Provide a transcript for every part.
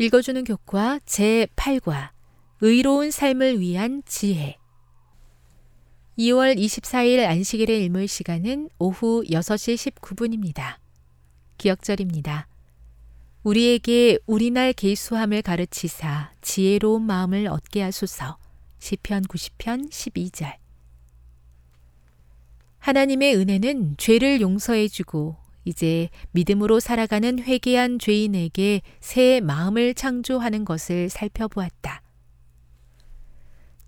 읽어주는 교과 제8과 의로운 삶을 위한 지혜 2월 24일 안식일의 일몰 시간은 오후 6시 19분입니다. 기억절입니다. 우리에게 우리날 계수함을 가르치사 지혜로운 마음을 얻게 하소서. 시편 90편 12절 하나님의 은혜는 죄를 용서해 주고 이제 믿음으로 살아가는 회개한 죄인에게 새 마음을 창조하는 것을 살펴보았다.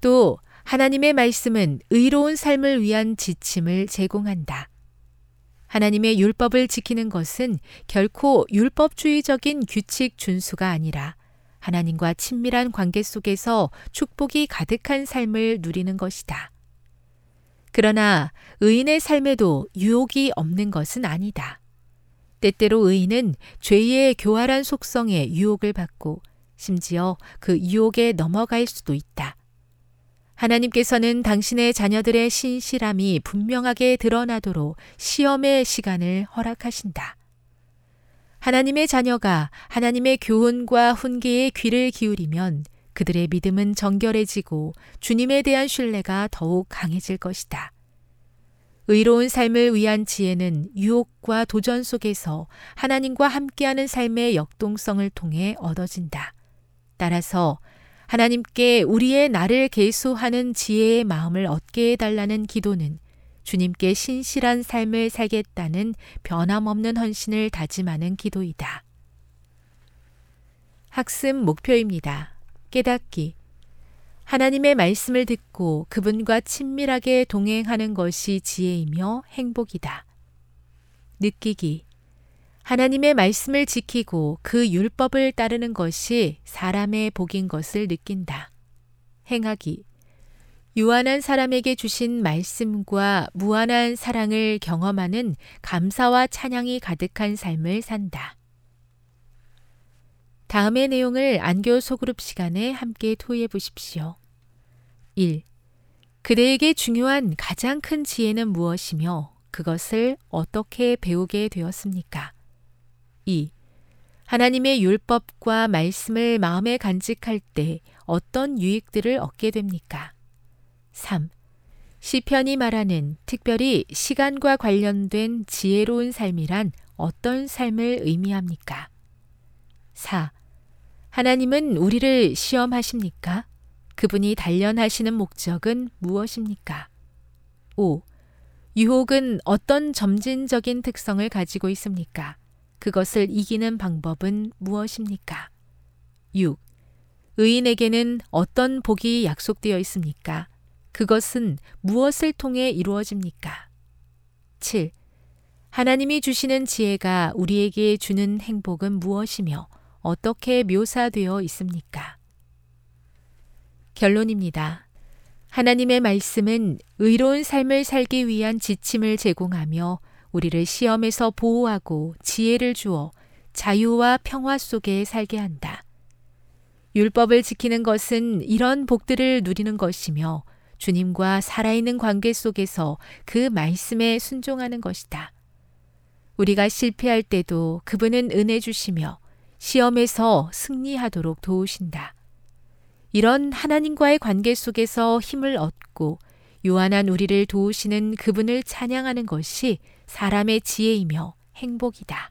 또 하나님의 말씀은 의로운 삶을 위한 지침을 제공한다. 하나님의 율법을 지키는 것은 결코 율법주의적인 규칙 준수가 아니라 하나님과 친밀한 관계 속에서 축복이 가득한 삶을 누리는 것이다. 그러나 의인의 삶에도 유혹이 없는 것은 아니다. 때때로 의인은 죄의 교활한 속성에 유혹을 받고 심지어 그 유혹에 넘어갈 수도 있다. 하나님께서는 당신의 자녀들의 신실함이 분명하게 드러나도록 시험의 시간을 허락하신다. 하나님의 자녀가 하나님의 교훈과 훈계에 귀를 기울이면 그들의 믿음은 정결해지고 주님에 대한 신뢰가 더욱 강해질 것이다. 의로운 삶을 위한 지혜는 유혹과 도전 속에서 하나님과 함께하는 삶의 역동성을 통해 얻어진다. 따라서 하나님께 우리의 나를 계수하는 지혜의 마음을 얻게 해달라는 기도는 주님께 신실한 삶을 살겠다는 변함없는 헌신을 다짐하는 기도이다. 학습 목표입니다. 깨닫기. 하나님의 말씀을 듣고 그분과 친밀하게 동행하는 것이 지혜이며 행복이다. 느끼기. 하나님의 말씀을 지키고 그 율법을 따르는 것이 사람의 복인 것을 느낀다. 행하기. 유한한 사람에게 주신 말씀과 무한한 사랑을 경험하는 감사와 찬양이 가득한 삶을 산다. 다음의 내용을 안교 소그룹 시간에 함께 토의해 보십시오. 1. 그대에게 중요한 가장 큰 지혜는 무엇이며 그것을 어떻게 배우게 되었습니까? 2. 하나님의 율법과 말씀을 마음에 간직할 때 어떤 유익들을 얻게 됩니까? 3. 시편이 말하는 특별히 시간과 관련된 지혜로운 삶이란 어떤 삶을 의미합니까? 4. 하나님은 우리를 시험하십니까? 그분이 단련하시는 목적은 무엇입니까? 5. 유혹은 어떤 점진적인 특성을 가지고 있습니까? 그것을 이기는 방법은 무엇입니까? 6. 의인에게는 어떤 복이 약속되어 있습니까? 그것은 무엇을 통해 이루어집니까? 7. 하나님이 주시는 지혜가 우리에게 주는 행복은 무엇이며 어떻게 묘사되어 있습니까? 결론입니다. 하나님의 말씀은 의로운 삶을 살기 위한 지침을 제공하며 우리를 시험에서 보호하고 지혜를 주어 자유와 평화 속에 살게 한다. 율법을 지키는 것은 이런 복들을 누리는 것이며 주님과 살아있는 관계 속에서 그 말씀에 순종하는 것이다. 우리가 실패할 때도 그분은 은혜 주시며 시험에서 승리하도록 도우신다. 이런 하나님과의 관계 속에서 힘을 얻고 요한한 우리를 도우시는 그분을 찬양하는 것이 사람의 지혜이며 행복이다.